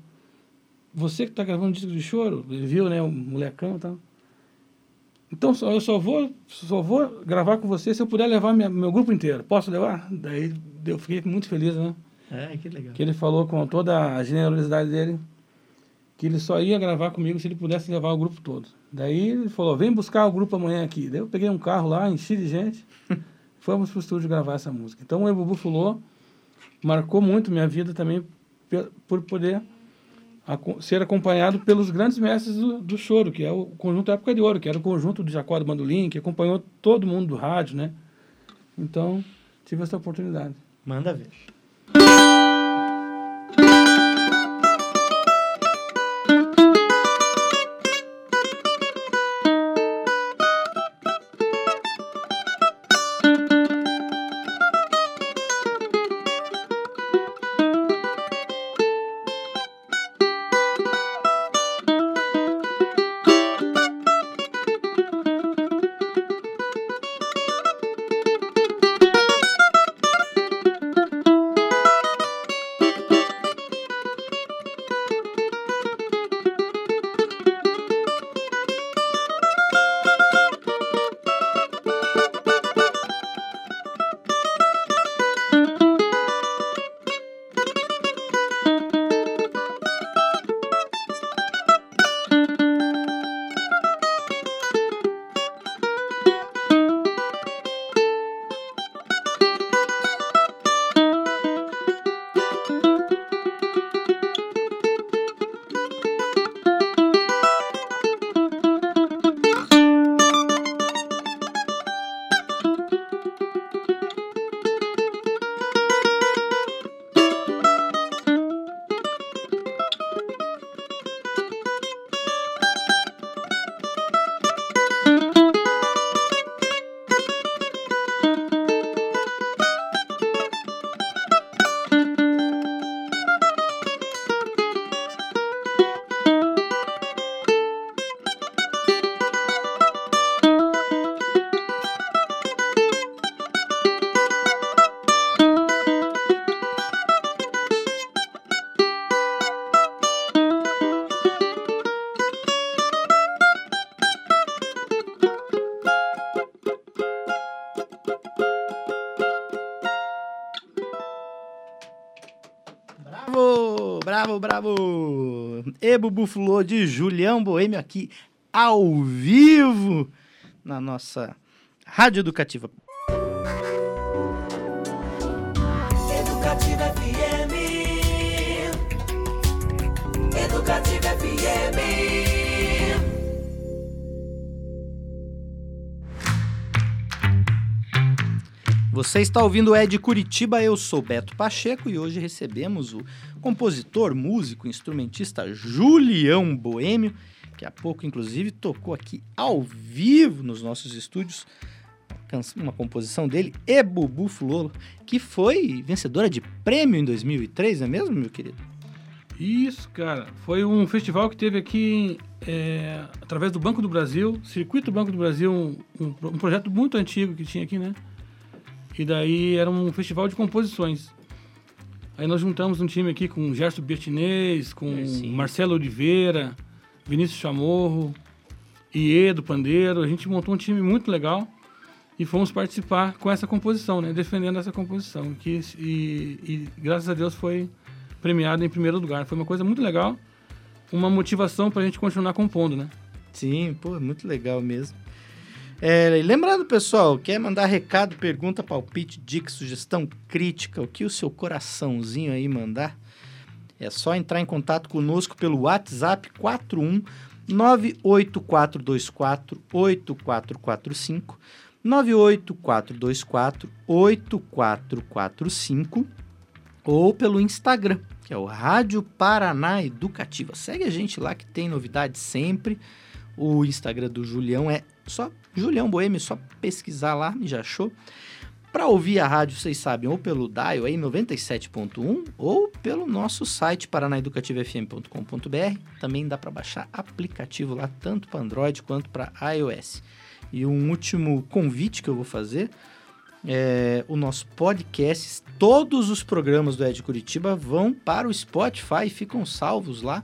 Você que tá gravando disco de choro, ele viu, né? O molecão e tal. Então só, eu só vou, só vou gravar com você se eu puder levar minha, meu grupo inteiro. Posso levar? Daí eu fiquei muito feliz, né? É, que legal. Que ele falou com toda a generosidade dele. que ele só ia gravar comigo se ele pudesse levar o grupo todo. Daí ele falou, vem buscar o grupo amanhã aqui. Daí eu peguei um carro lá, enchi de gente, fomos pro estúdio gravar essa música. Então o Ebubu Fulô marcou muito minha vida também por poder ser acompanhado pelos grandes mestres do, do choro, que é o conjunto Época de Ouro, que era o conjunto do Jacó do Bandolim, que acompanhou todo mundo do rádio, né? Então, tive essa oportunidade. Manda ver. Bravo, bravo, bravo. E Bubu de Julião Boêmio aqui ao vivo na nossa Rádio Educativa. Educativa FM. Educativa FM. Você está ouvindo o Ed Curitiba, eu sou Beto Pacheco e hoje recebemos o compositor, músico, instrumentista Julião Boêmio, que há pouco inclusive tocou aqui ao vivo nos nossos estúdios uma composição dele, E Bubu Fulolo, que foi vencedora de prêmio em 2003, não é mesmo, meu querido? Isso, cara. Foi um festival que teve aqui é, através do Banco do Brasil, Circuito Banco do Brasil, um, um projeto muito antigo que tinha aqui, né? E daí era um festival de composições. Aí nós juntamos um time aqui com Gerson Bertinez, com É. Marcelo Oliveira, Vinícius Chamorro, Iê do Pandeiro. A gente montou um time muito legal e fomos participar com essa composição, né? Defendendo essa composição. Que, e, e graças a Deus foi premiado em primeiro lugar. Foi uma coisa muito legal, uma motivação para a gente continuar compondo, né? Sim, pô, muito legal mesmo. É, lembrando, pessoal, quer mandar recado, pergunta, palpite, dica, sugestão, crítica, o que o seu coraçãozinho aí mandar, é só entrar em contato conosco pelo WhatsApp 41 98424 8445 98424 8445 ou pelo Instagram, que é o Rádio Paraná Educativa. Segue a gente lá que tem novidades sempre. O Instagram do Julião é só Julião Boêmio, só pesquisar lá já achou. Para ouvir a rádio, vocês sabem, ou pelo dial aí 97.1 ou pelo nosso site paranaeducativofm.com.br. Também dá para baixar aplicativo lá tanto para Android quanto para iOS. E um último convite que eu vou fazer é, o nosso podcast, todos os programas do Ed Curitiba vão para o Spotify ficam salvos lá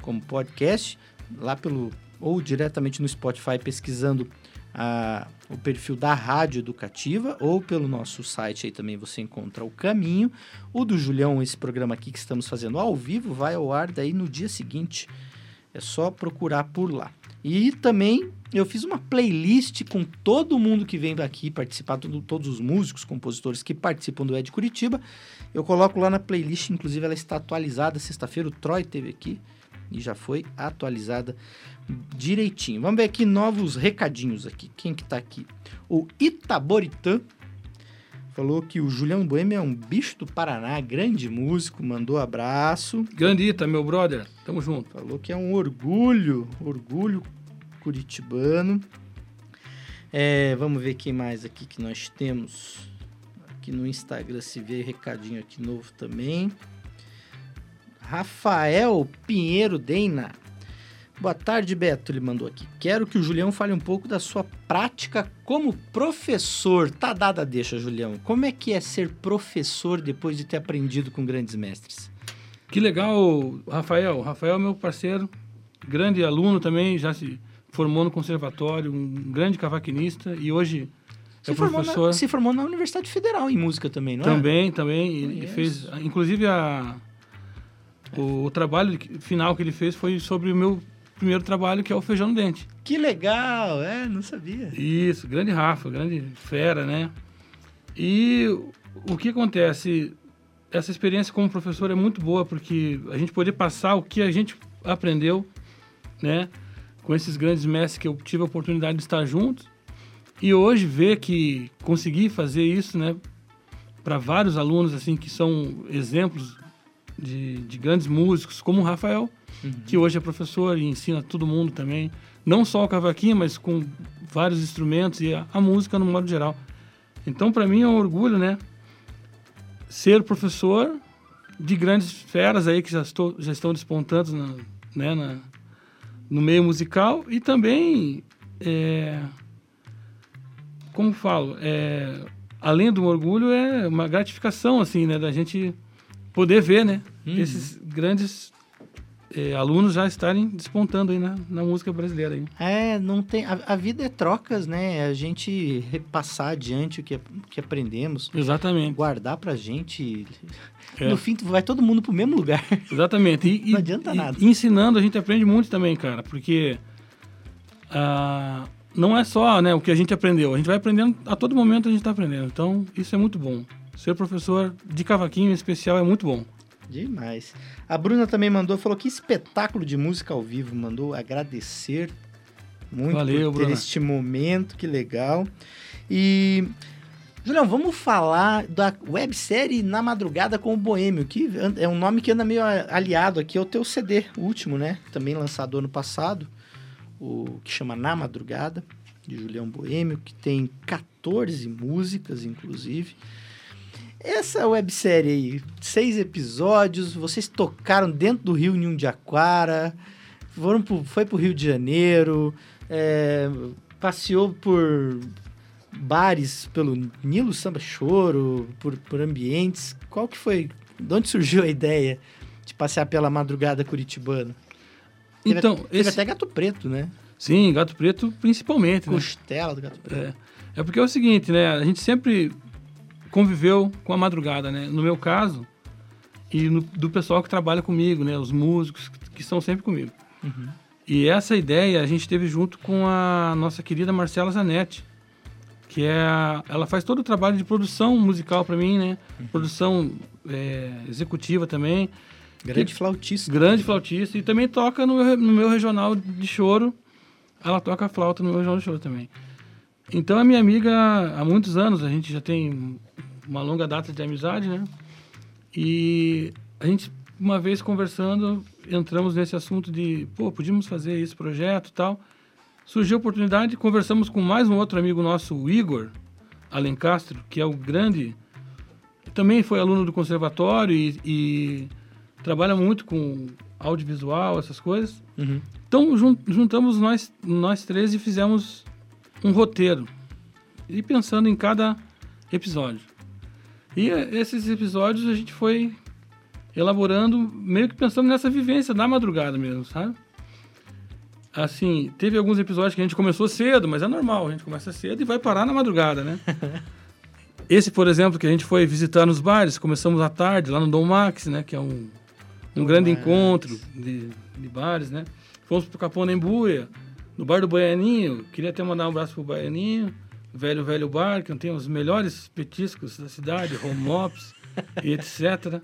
como podcast, lá pelo ou diretamente no Spotify pesquisando a, o perfil da Rádio Educativa ou pelo nosso site aí também você encontra o caminho. O do Julião, esse programa aqui que estamos fazendo ao vivo, vai ao ar daí no dia seguinte. É só procurar por lá. E também eu fiz uma playlist com todo mundo que vem daqui participar, todo- todos os músicos, compositores que participam do Ed Curitiba. Eu coloco lá na playlist, inclusive ela está atualizada. Sexta-feira o Troy teve aqui e já foi atualizada direitinho. Vamos ver aqui novos recadinhos aqui. Quem que tá aqui? O Itaboritã falou que o Julião Boêmio é um bicho do Paraná, grande músico, mandou abraço. Grande Ita, meu brother. Tamo junto. Falou que é um orgulho, orgulho curitibano. É, vamos ver quem mais aqui que nós temos. Aqui no Instagram se vê recadinho aqui novo também. Rafael Pinheiro Deina. Boa tarde, Beto. Ele mandou aqui. Quero que o Julião fale um pouco da sua prática como professor. Tá dada a deixa, Julião. Como é que é ser professor depois de ter aprendido com grandes mestres? Que legal, Rafael. Rafael é meu parceiro, grande aluno também, já se formou no conservatório, um grande cavaquinista e hoje Se é formou, professor. na, se formou na Universidade Federal em música também, não é? Também, também. Ele Conheço. fez, inclusive a o, o trabalho final que ele fez foi sobre o meu primeiro trabalho, que é o feijão no dente. Que legal, é, não sabia. Isso, grande Rafa, grande fera, né? E o que acontece? Essa experiência como professor é muito boa porque a gente poder passar o que a gente aprendeu, né? Com esses grandes mestres que eu tive a oportunidade de estar juntos. E hoje ver que consegui fazer isso, né? Para vários alunos, assim, que são exemplos de, de grandes músicos, como o Rafael, que hoje é professor e ensina todo mundo também. Não só o cavaquinho, mas com vários instrumentos e a, a música no modo geral. Então, para mim é um orgulho, né? Ser professor de grandes feras aí que já, estou, já estão despontando na, né, na, no meio musical e também, é, como falo, é, além do orgulho, é uma gratificação, assim, né? Da gente poder ver, né? Esses grandes é, alunos já estarem despontando aí na, na música brasileira. Aí. É, não tem. A, a vida é trocas, né? A gente repassar adiante o que, que aprendemos, Exatamente. guardar pra gente. É. No fim, vai todo mundo pro mesmo lugar. Exatamente. E, Não e- adianta e nada. ensinando a gente aprende muito também, cara, porque ah, não é só né, o que a gente aprendeu, a gente vai aprendendo, a todo momento a gente está aprendendo. Então, isso é muito bom. Ser professor de cavaquinho em especial é muito bom. Demais. A Bruna também mandou, falou que espetáculo de música ao vivo. Mandou agradecer muito Valeu, por ter Bruna. este momento, que legal. E. Julião, vamos falar da websérie Na Madrugada com o Boêmio, que é um nome que anda meio aliado aqui ao teu CD, o último, né? Também lançado ano passado, o que chama Na Madrugada, de Julião Boêmio, que tem 14 músicas, inclusive. Essa websérie aí, seis episódios, vocês tocaram dentro do Rio Nhundiaquara, foram pro, foi pro Rio de Janeiro, é, passeou por bares pelo Nilo Samba Choro, por, por ambientes. Qual que foi, de onde surgiu a ideia de passear pela madrugada curitibana? Então, Teve esse, até Gato Preto, né? sim, Gato Preto principalmente, né? Costela do Gato Preto. É, é porque é o seguinte, né? A gente sempre conviveu com a madrugada, né? No meu caso, e no- do pessoal que trabalha comigo, né? Os músicos que, que estão sempre comigo. E essa ideia a gente teve junto com a nossa querida Marcela Zanetti, que é a- ela faz todo o trabalho de produção musical para mim, né? Produção é, executiva também, Grande flautista. grande flautista e também toca no meu, no meu regional de choro. Ela toca flauta no meu regional de choro também. Então é minha amiga há muitos anos, a gente já tem uma longa data de amizade, né? E a gente, uma vez conversando, entramos nesse assunto de, pô, podíamos fazer esse projeto e tal. Surgiu a oportunidade, conversamos com mais um outro amigo nosso, o Igor Alencastro, que é o grande. Também foi aluno do conservatório e, e trabalha muito com audiovisual, essas coisas. Uhum. Então jun- juntamos nós, nós três e fizemos um roteiro. E pensando em cada episódio. E eh, esses episódios a gente foi elaborando, meio que pensando nessa vivência da madrugada mesmo, sabe? Assim, teve alguns episódios que a gente começou cedo, mas é normal, a gente começa cedo e vai parar na madrugada, né? Esse, por exemplo, que a gente foi visitar nos bares, começamos à tarde, lá no Dom Max, né? Que é um, um grande Max. encontro de, de bares, né? Fomos pro Capão da Embuia, no bar do Baianinho. Queria até mandar um abraço pro Baianinho. Velho, velho bar, que tem os melhores petiscos da cidade, home ops e etc.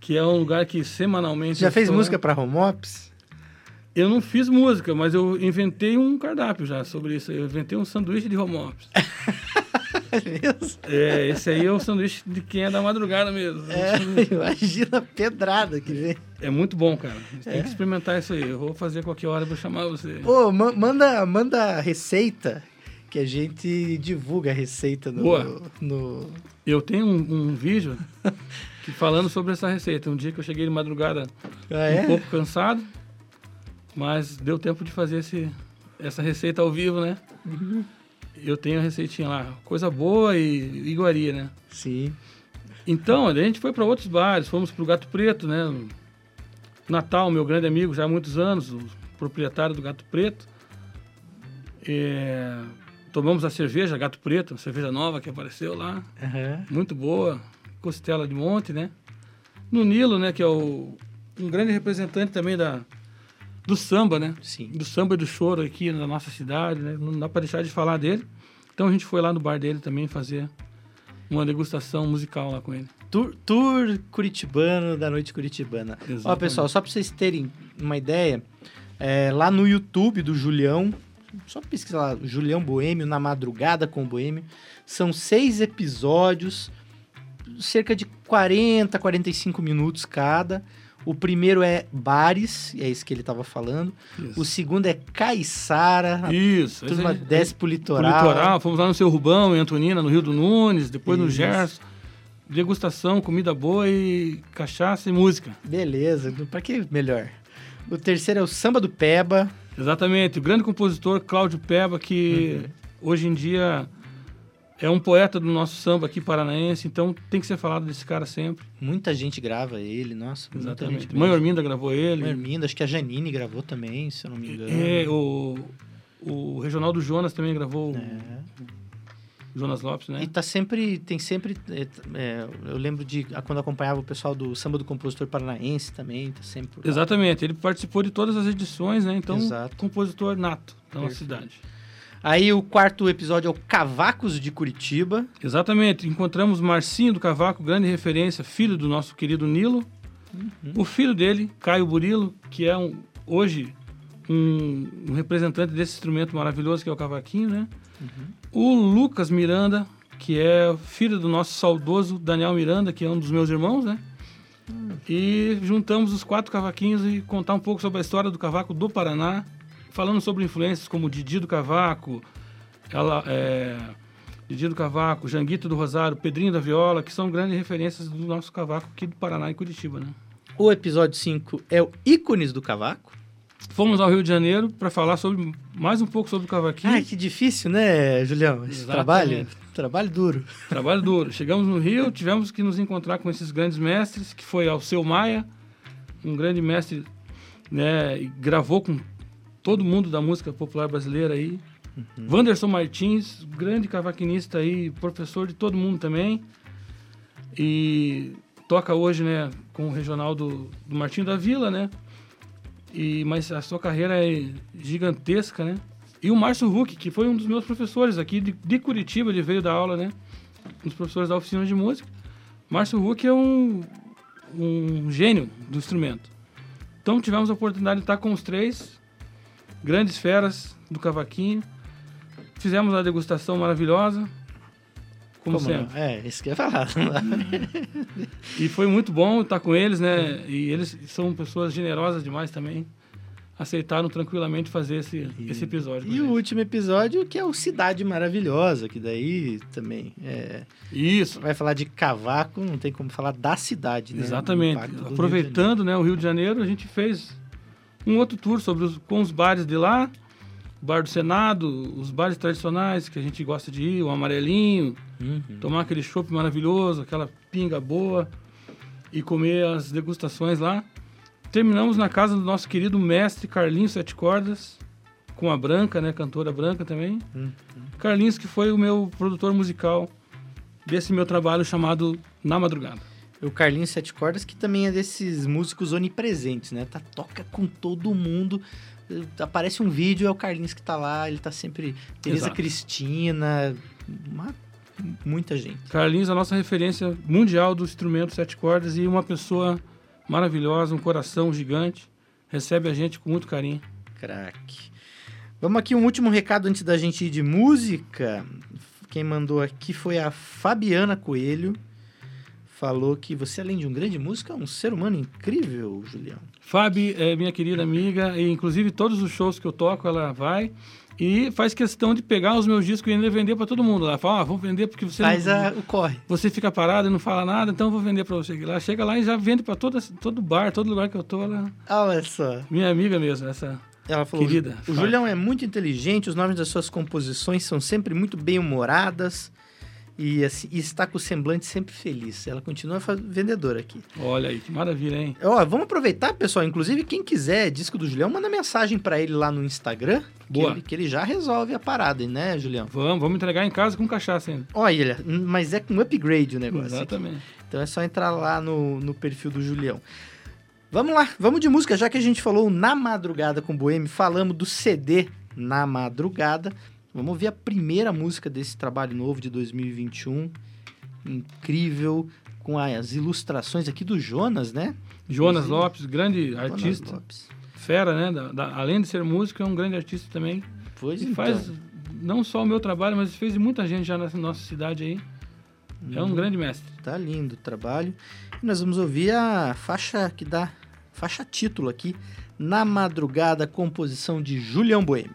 Que é um lugar que semanalmente... Já fez estou lá. música pra Home Ops? Eu não fiz música, mas eu inventei um cardápio já sobre isso. Eu inventei um sanduíche de home ops. Mesmo? É, esse aí é o sanduíche de quem é da madrugada mesmo. É, imagina a pedrada que vem. É muito bom, cara. Você Tem que experimentar isso aí. Eu vou fazer qualquer hora, eu vou chamar você. Ô, ma- manda, manda receita que a gente divulga a receita no. Boa. no... Eu tenho um, um vídeo que falando sobre essa receita. Um dia que eu cheguei de madrugada Ah, um é? pouco cansado, mas deu tempo de fazer esse, essa receita ao vivo, né? Uhum. Eu tenho a receitinha lá. Coisa boa e iguaria, né? Sim. Então, a gente foi para outros bares, fomos para o Gato Preto, né? Natal, meu grande amigo já há muitos anos, o proprietário do Gato Preto. É, tomamos a cerveja Gato Preto, uma cerveja nova que apareceu lá, Aham. muito boa, costela de monte, né? No Nilo, né, que é o, um grande representante também da, do samba, né? Sim. Do samba e do choro aqui na nossa cidade, né? Não dá para deixar de falar dele. Então a gente foi lá no bar dele também fazer uma degustação musical lá com ele. Tour, tour curitibano da noite curitibana. Ó, Exatamente. pessoal, só pra vocês terem uma ideia, é, lá no YouTube do Julião, só pesquisar lá, Julião Boêmio, na madrugada com o Boêmio, são seis episódios, cerca de 40, 45 minutos cada. O primeiro é Bares, é isso que ele tava falando. Isso. O segundo é Caiçara, a Isso. turma aí- desce pro pro litoral. litoral. Fomos lá no Seu Rubão, em Antonina, no Rio do Nunes, depois no Isso. Gerson. Degustação, comida boa e cachaça e música. Beleza, pra que melhor? O terceiro é o Samba do Peba. Exatamente. O grande compositor Cláudio Peba, que Uhum. hoje em dia é um poeta do nosso samba aqui paranaense, então tem que ser falado desse cara sempre. Muita gente grava ele, nossa. Exatamente. Mãe Orminda gravou ele. Mãe Orminda, acho que a Janine gravou também, se eu não me engano. É, o, o Regional do Jonas também gravou É. Jonas Lopes, né? E tá sempre, tem sempre, é, é, eu lembro de quando acompanhava o pessoal do Samba do Compositor Paranaense também, tá sempre. Exatamente, ele participou de todas as edições, né? Então, Exato. compositor nato da nossa Perfeito. cidade. Aí o quarto episódio é o Cavacos de Curitiba. Exatamente, encontramos Marcinho do Cavaco, grande referência, filho do nosso querido Nilo. Uhum. O filho dele, Caio Burilo, que é um, hoje um, um representante desse instrumento maravilhoso que é o cavaquinho, né? O Lucas Miranda, que é filho do nosso saudoso Daniel Miranda, que é um dos meus irmãos, né? E juntamos os quatro cavaquinhos e contar um pouco sobre a história do cavaco do Paraná, falando sobre influências como Didi do Cavaco, ela, é, Didi do Cavaco, Janguito do Rosário, Pedrinho da Viola, que são grandes referências do nosso cavaco aqui do Paraná e Curitiba, né? O episódio 5 é o Ícones do Cavaco. Fomos ao Rio de Janeiro para falar sobre mais um pouco sobre o cavaquinho. Ai, que difícil, né, Julião? Esse Exatamente. trabalho. Trabalho duro. Trabalho duro. Chegamos no Rio, tivemos que nos encontrar com esses grandes mestres, que foi Alceu Maia, um grande mestre, né, e gravou com todo mundo da música popular brasileira aí. Wanderson Martins, grande cavaquinista aí, professor de todo mundo também. E toca hoje, né, com o regional do, do Martinho da Vila, né? E, mas a sua carreira é gigantesca, né? E o Márcio Huck, que foi um dos meus professores aqui de, de Curitiba, ele veio dar aula, né? Um dos professores da oficina de música. Márcio Huck é um, um gênio do instrumento. Então tivemos a oportunidade de estar com os três grandes feras do cavaquinho. Fizemos a degustação maravilhosa, como, Como sempre. não? É, isso que eu ia falar. E foi muito bom estar com eles, né? E eles são pessoas generosas demais também. Aceitaram tranquilamente fazer esse, esse episódio. E o último episódio, que é o Cidade Maravilhosa, que daí também é, Isso, vai falar de cavaco, não tem como falar da cidade, né? Exatamente. Aproveitando né, o Rio de Janeiro, a gente fez um outro tour sobre os, com os bares de lá. Bar do Senado, os bares tradicionais que a gente gosta de ir, o Amarelinho. Uhum. tomar aquele chopp maravilhoso, aquela pinga boa e comer as degustações lá. Terminamos na casa do nosso querido mestre Carlinhos Sete Cordas, com a Branca, né, cantora Branca também. Uhum. Carlinhos que foi o meu produtor musical desse meu trabalho chamado Na Madrugada. O Carlinhos Sete Cordas, que também é desses músicos onipresentes, né? Tá, toca com todo mundo. Aparece um vídeo, é o Carlinhos que tá lá, ele tá sempre. Tereza Exato. Cristina, uma- muita gente. Carlinhos, a nossa referência mundial do instrumento sete cordas e uma pessoa maravilhosa, um coração gigante. Recebe a gente com muito carinho. Craque. Vamos aqui um último recado antes da gente ir de música. Quem mandou aqui foi a Fabiana Coelho. Falou que você, além de um grande músico, é um ser humano incrível, Julião. Fábio é minha querida amiga e inclusive todos os shows que eu toco ela vai e faz questão de pegar os meus discos e ainda vender para todo mundo. Ela fala, ah, vou vender porque você Faz não, a- o corre. você fica parado e não fala nada, então eu vou vender para você. Ela chega lá e já vende para todo todo bar, todo lugar que eu tô, ela Olha só. minha amiga mesmo, essa Ela falou, Querida, o fala. Julião é muito inteligente, os nomes das suas composições são sempre muito bem-humoradas e, assim, e está com o semblante sempre feliz. Ela continua vendedora aqui. Olha aí, que maravilha, hein? Ó, vamos aproveitar, pessoal. Inclusive, quem quiser disco do Julião, manda mensagem pra ele lá no Instagram. Que Boa. ele, que ele já resolve a parada, né, Julião? Vamos, vamos entregar em casa com cachaça ainda. Olha, mas é com upgrade o negócio. aqui. Exatamente. Então é só entrar lá no, no perfil do Julião. Vamos lá, vamos de música, já que a gente falou na madrugada com o Boêmio, falamos do CD na madrugada. Vamos ouvir a primeira música desse trabalho novo de 2021. Incrível, com as ilustrações aqui do Jonas, né? Jonas Inclusive, Lopes, grande Jonas artista, Lopes. fera, né? Da- da- além de ser músico, é um grande artista também. Pois E então. faz não só o meu trabalho, mas fez de muita gente já nessa nossa cidade aí. É um grande mestre. Tá lindo o trabalho. E nós vamos ouvir a faixa que dá faixa título aqui, Na Madrugada, composição de Julião Boêmio.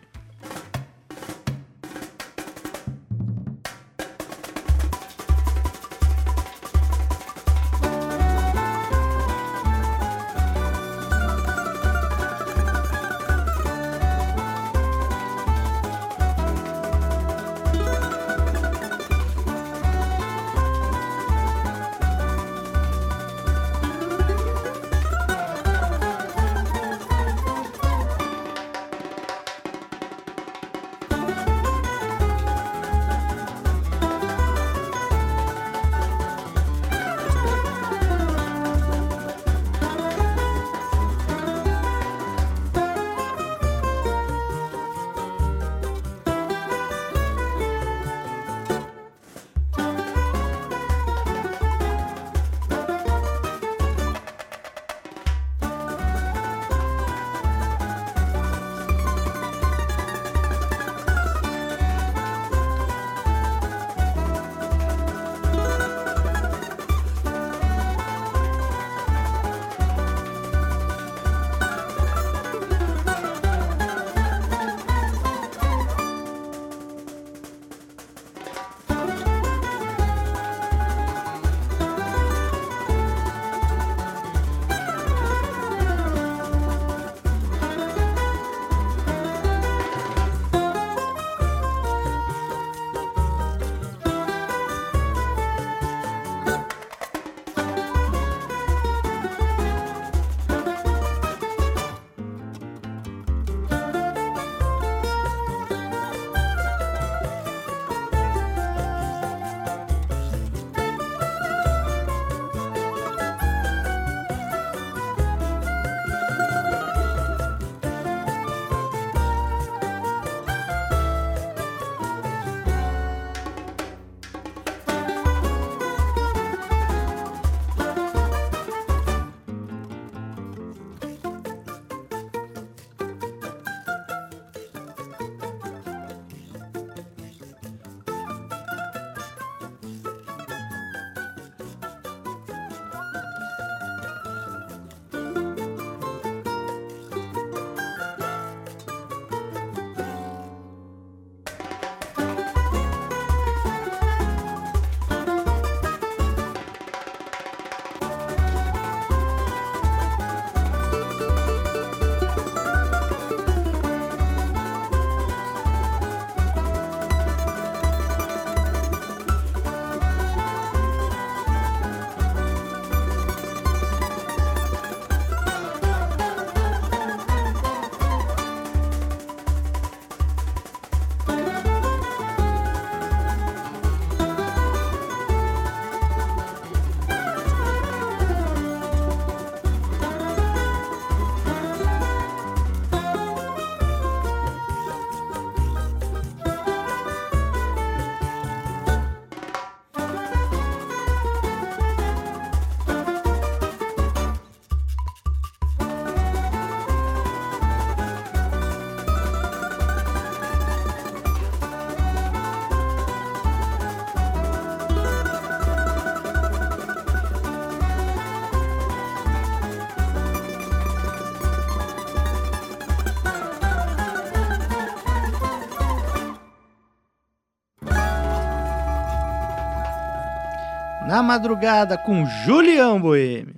Na madrugada com Julião Boêmio.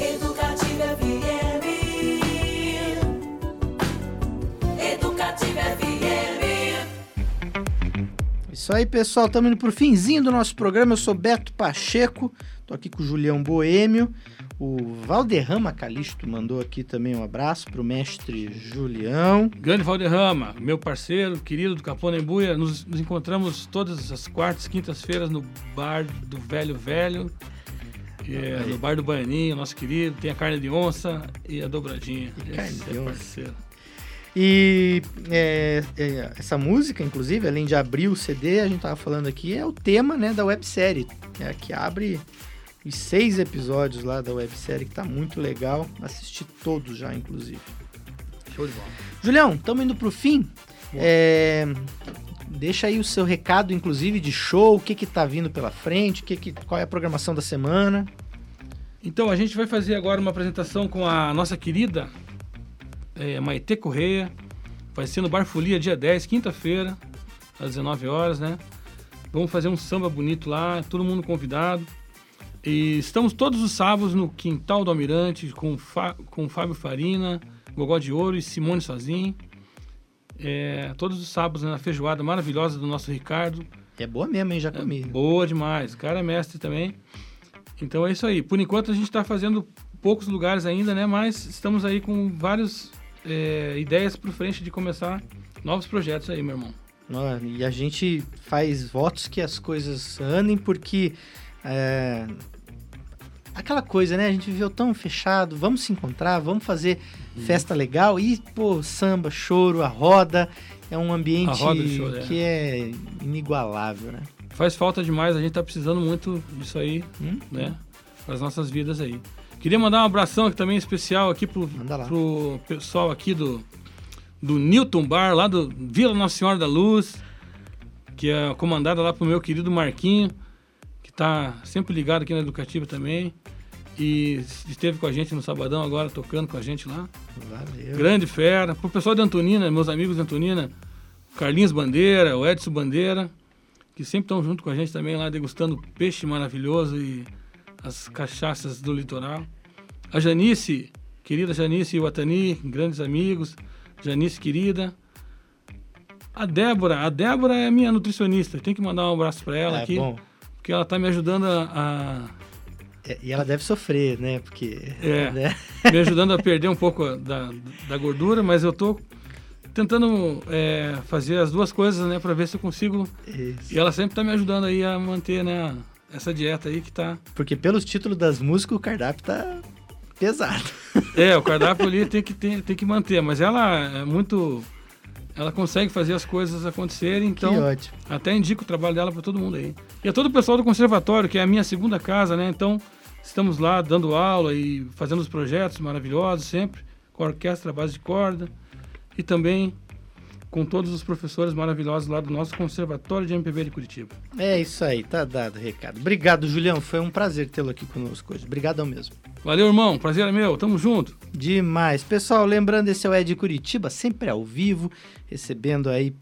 Educativa FM. Educativa FM. Isso aí, pessoal, estamos indo pro finzinho do nosso programa. Eu sou Beto Pacheco, tô aqui com o Julião Boêmio. O Valderrama Calixto mandou aqui também um abraço pro mestre Julião. Grande Valderrama, meu parceiro, querido do Capão Embuia, nos, nos encontramos todas as quartas, quintas-feiras no bar do Velho Velho, que é no bar do Baianinho, nosso querido. Tem a carne de onça e a dobradinha. E carne Esse de é onça. parceiro. E é, é, essa música, inclusive, além de abrir o CD, a gente tava falando aqui, é o tema né, da websérie, é, que abre os seis episódios lá da websérie, que tá muito legal. Assisti todos já, inclusive. Show de bola. Julião, estamos indo pro fim. É, deixa aí o seu recado, inclusive, de show, o que que tá vindo pela frente, o que que, qual é a programação da semana. Então, a gente vai fazer agora uma apresentação com a nossa querida eh, Maite Correia. Vai ser no Bar Folia, dia 10, quinta-feira, às 19 horas, né? Vamos fazer um samba bonito lá, todo mundo convidado. E estamos todos os sábados no Quintal do Almirante com, Fa com Fábio Farina, Gogó de Ouro e Simone Sozinho. É, todos os sábados né, na feijoada maravilhosa do nosso Ricardo. É boa mesmo, hein? Já comi. Boa demais. O cara é mestre também. Então é isso aí. Por enquanto a gente está fazendo poucos lugares ainda, né? Mas estamos aí com várias é, ideias para frente de começar novos projetos aí, meu irmão. E a gente faz votos que as coisas andem, porque é, aquela coisa, né? A gente viveu tão fechado, vamos se encontrar, vamos fazer Uhum. festa legal e, pô, samba, choro, a roda. É um ambiente choro, é. que é inigualável, né? Faz falta demais, a gente tá precisando muito disso aí, Hum? né? Para as nossas vidas aí. Queria mandar um abração aqui também especial aqui pro, pro pessoal aqui do, do Newton Bar, lá do Vila Nossa Senhora da Luz, que é comandada lá pro meu querido Marquinho, que tá sempre ligado aqui na Educativa também. E esteve com a gente no Sabadão agora, tocando com a gente lá. Valeu. Grande fera. Pro pessoal de Antonina, meus amigos de Antonina, Carlinhos Bandeira, o Edson Bandeira, que sempre estão junto com a gente também lá, degustando peixe maravilhoso e as cachaças do litoral. A Janice, querida Janice e o Atani, grandes amigos. Janice, querida. A Débora, a Débora é minha nutricionista, tem que mandar um abraço para ela É aqui, bom. Porque ela tá me ajudando a- a É, E ela deve sofrer, né? Porque. É. né? me ajudando a perder um pouco da, da gordura, mas eu tô tentando é, fazer as duas coisas, né, para ver se eu consigo. Isso. E ela sempre tá me ajudando aí a manter, né, essa dieta aí que tá. Porque pelos títulos das músicas, o cardápio tá pesado. É, o cardápio ali tem que ter, tem que manter, mas ela é muito ela consegue fazer as coisas acontecerem, então que ótimo. até indico o trabalho dela para todo mundo aí. E a todo o pessoal do conservatório, que é a minha segunda casa, né? Então, estamos lá dando aula e fazendo os projetos maravilhosos sempre, com a orquestra base de corda e também com todos os professores maravilhosos lá do nosso Conservatório de MPB de Curitiba. É isso aí, tá dado o recado. Obrigado, Julião. Foi um prazer tê-lo aqui conosco hoje. Obrigadão mesmo. Valeu, irmão. Prazer é meu. Tamo junto. Demais. Pessoal, lembrando, esse é o Ed Curitiba, sempre ao vivo, recebendo aí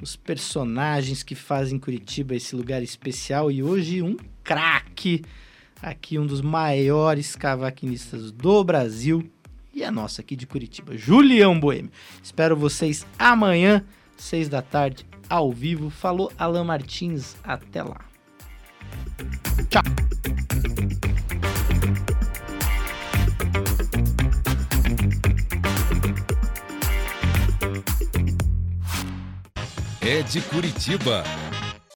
os personagens que fazem Curitiba esse lugar especial. E hoje um craque, aqui um dos maiores cavaquinistas do Brasil e a nossa aqui de Curitiba, Julião Boêmio. Espero vocês amanhã, seis da tarde, ao vivo. Falou Alan Martins, até lá. Tchau. É de Curitiba.